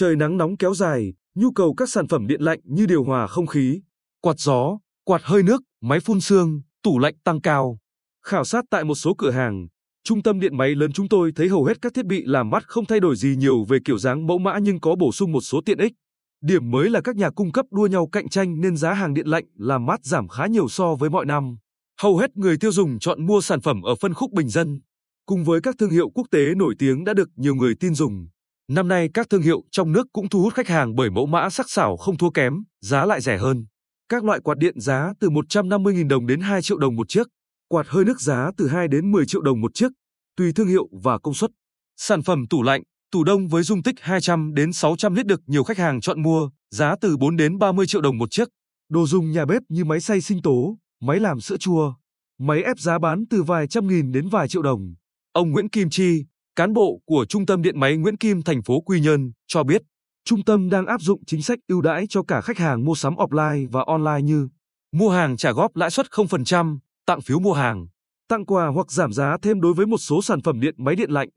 Trời nắng nóng kéo dài, nhu cầu các sản phẩm điện lạnh như điều hòa không khí, quạt gió, quạt hơi nước, máy phun sương, tủ lạnh tăng cao. Khảo sát tại một số cửa hàng, trung tâm điện máy lớn chúng tôi thấy hầu hết các thiết bị làm mát không thay đổi gì nhiều về kiểu dáng mẫu mã nhưng có bổ sung một số tiện ích. Điểm mới là các nhà cung cấp đua nhau cạnh tranh nên giá hàng điện lạnh làm mát giảm khá nhiều so với mọi năm. Hầu hết người tiêu dùng chọn mua sản phẩm ở phân khúc bình dân. Cùng với các thương hiệu quốc tế nổi tiếng đã được nhiều người tin dùng. Năm nay các thương hiệu trong nước cũng thu hút khách hàng bởi mẫu mã sắc sảo không thua kém, giá lại rẻ hơn. Các loại quạt điện giá từ 150.000 đồng đến 2 triệu đồng một chiếc, quạt hơi nước giá từ 2 đến 10 triệu đồng một chiếc, tùy thương hiệu và công suất. Sản phẩm tủ lạnh, tủ đông với dung tích 200 đến 600 lít được nhiều khách hàng chọn mua, giá từ 4 đến 30 triệu đồng một chiếc. Đồ dùng nhà bếp như máy xay sinh tố, máy làm sữa chua, máy ép giá bán từ vài trăm nghìn đến vài triệu đồng. Ông Nguyễn Kim Chi, cán bộ của Trung tâm Điện máy Nguyễn Kim thành phố Quy Nhơn, cho biết, trung tâm đang áp dụng chính sách ưu đãi cho cả khách hàng mua sắm offline và online như mua hàng trả góp lãi suất 0%, tặng phiếu mua hàng, tặng quà hoặc giảm giá thêm đối với một số sản phẩm điện máy điện lạnh.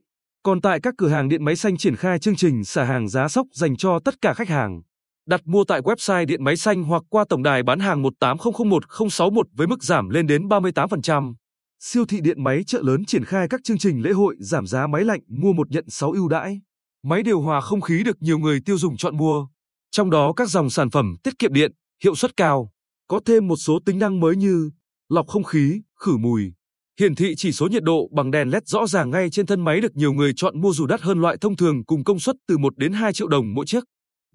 Còn tại các cửa hàng điện máy xanh triển khai chương trình xả hàng giá sốc dành cho tất cả khách hàng. Đặt mua tại website điện máy xanh hoặc qua tổng đài bán hàng 18001 với mức giảm lên đến 38%. Siêu thị điện máy chợ lớn triển khai các chương trình lễ hội giảm giá máy lạnh mua một nhận 6 ưu đãi. Máy điều hòa không khí được nhiều người tiêu dùng chọn mua. Trong đó các dòng sản phẩm tiết kiệm điện, hiệu suất cao, có thêm một số tính năng mới như lọc không khí, khử mùi, hiển thị chỉ số nhiệt độ bằng đèn LED rõ ràng ngay trên thân máy được nhiều người chọn mua dù đắt hơn loại thông thường cùng công suất từ 1 đến 2 triệu đồng mỗi chiếc.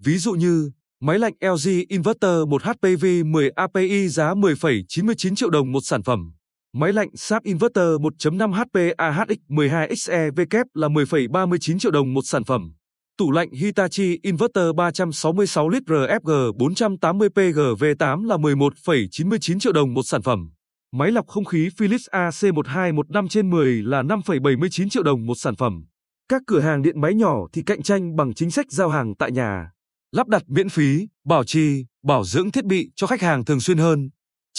Ví dụ như Máy lạnh LG Inverter 1 HPV 10 API giá 10,99 triệu đồng một sản phẩm. Máy lạnh Sharp Inverter 1.5 HP AHX 12XE là 10,39 triệu đồng một sản phẩm. Tủ lạnh Hitachi Inverter 366 lít RFG480PGV8 là 11,99 triệu đồng một sản phẩm. Máy lọc không khí Philips AC1215 trên 10 là 5,79 triệu đồng một sản phẩm. Các cửa hàng điện máy nhỏ thì cạnh tranh bằng chính sách giao hàng tại nhà lắp đặt miễn phí, bảo trì, bảo dưỡng thiết bị cho khách hàng thường xuyên hơn.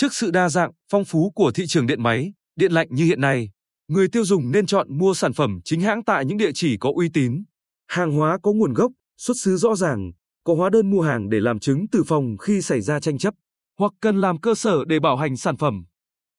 Trước sự đa dạng, phong phú của thị trường điện máy, điện lạnh như hiện nay, người tiêu dùng nên chọn mua sản phẩm chính hãng tại những địa chỉ có uy tín. Hàng hóa có nguồn gốc, xuất xứ rõ ràng, có hóa đơn mua hàng để làm chứng từ phòng khi xảy ra tranh chấp, hoặc cần làm cơ sở để bảo hành sản phẩm.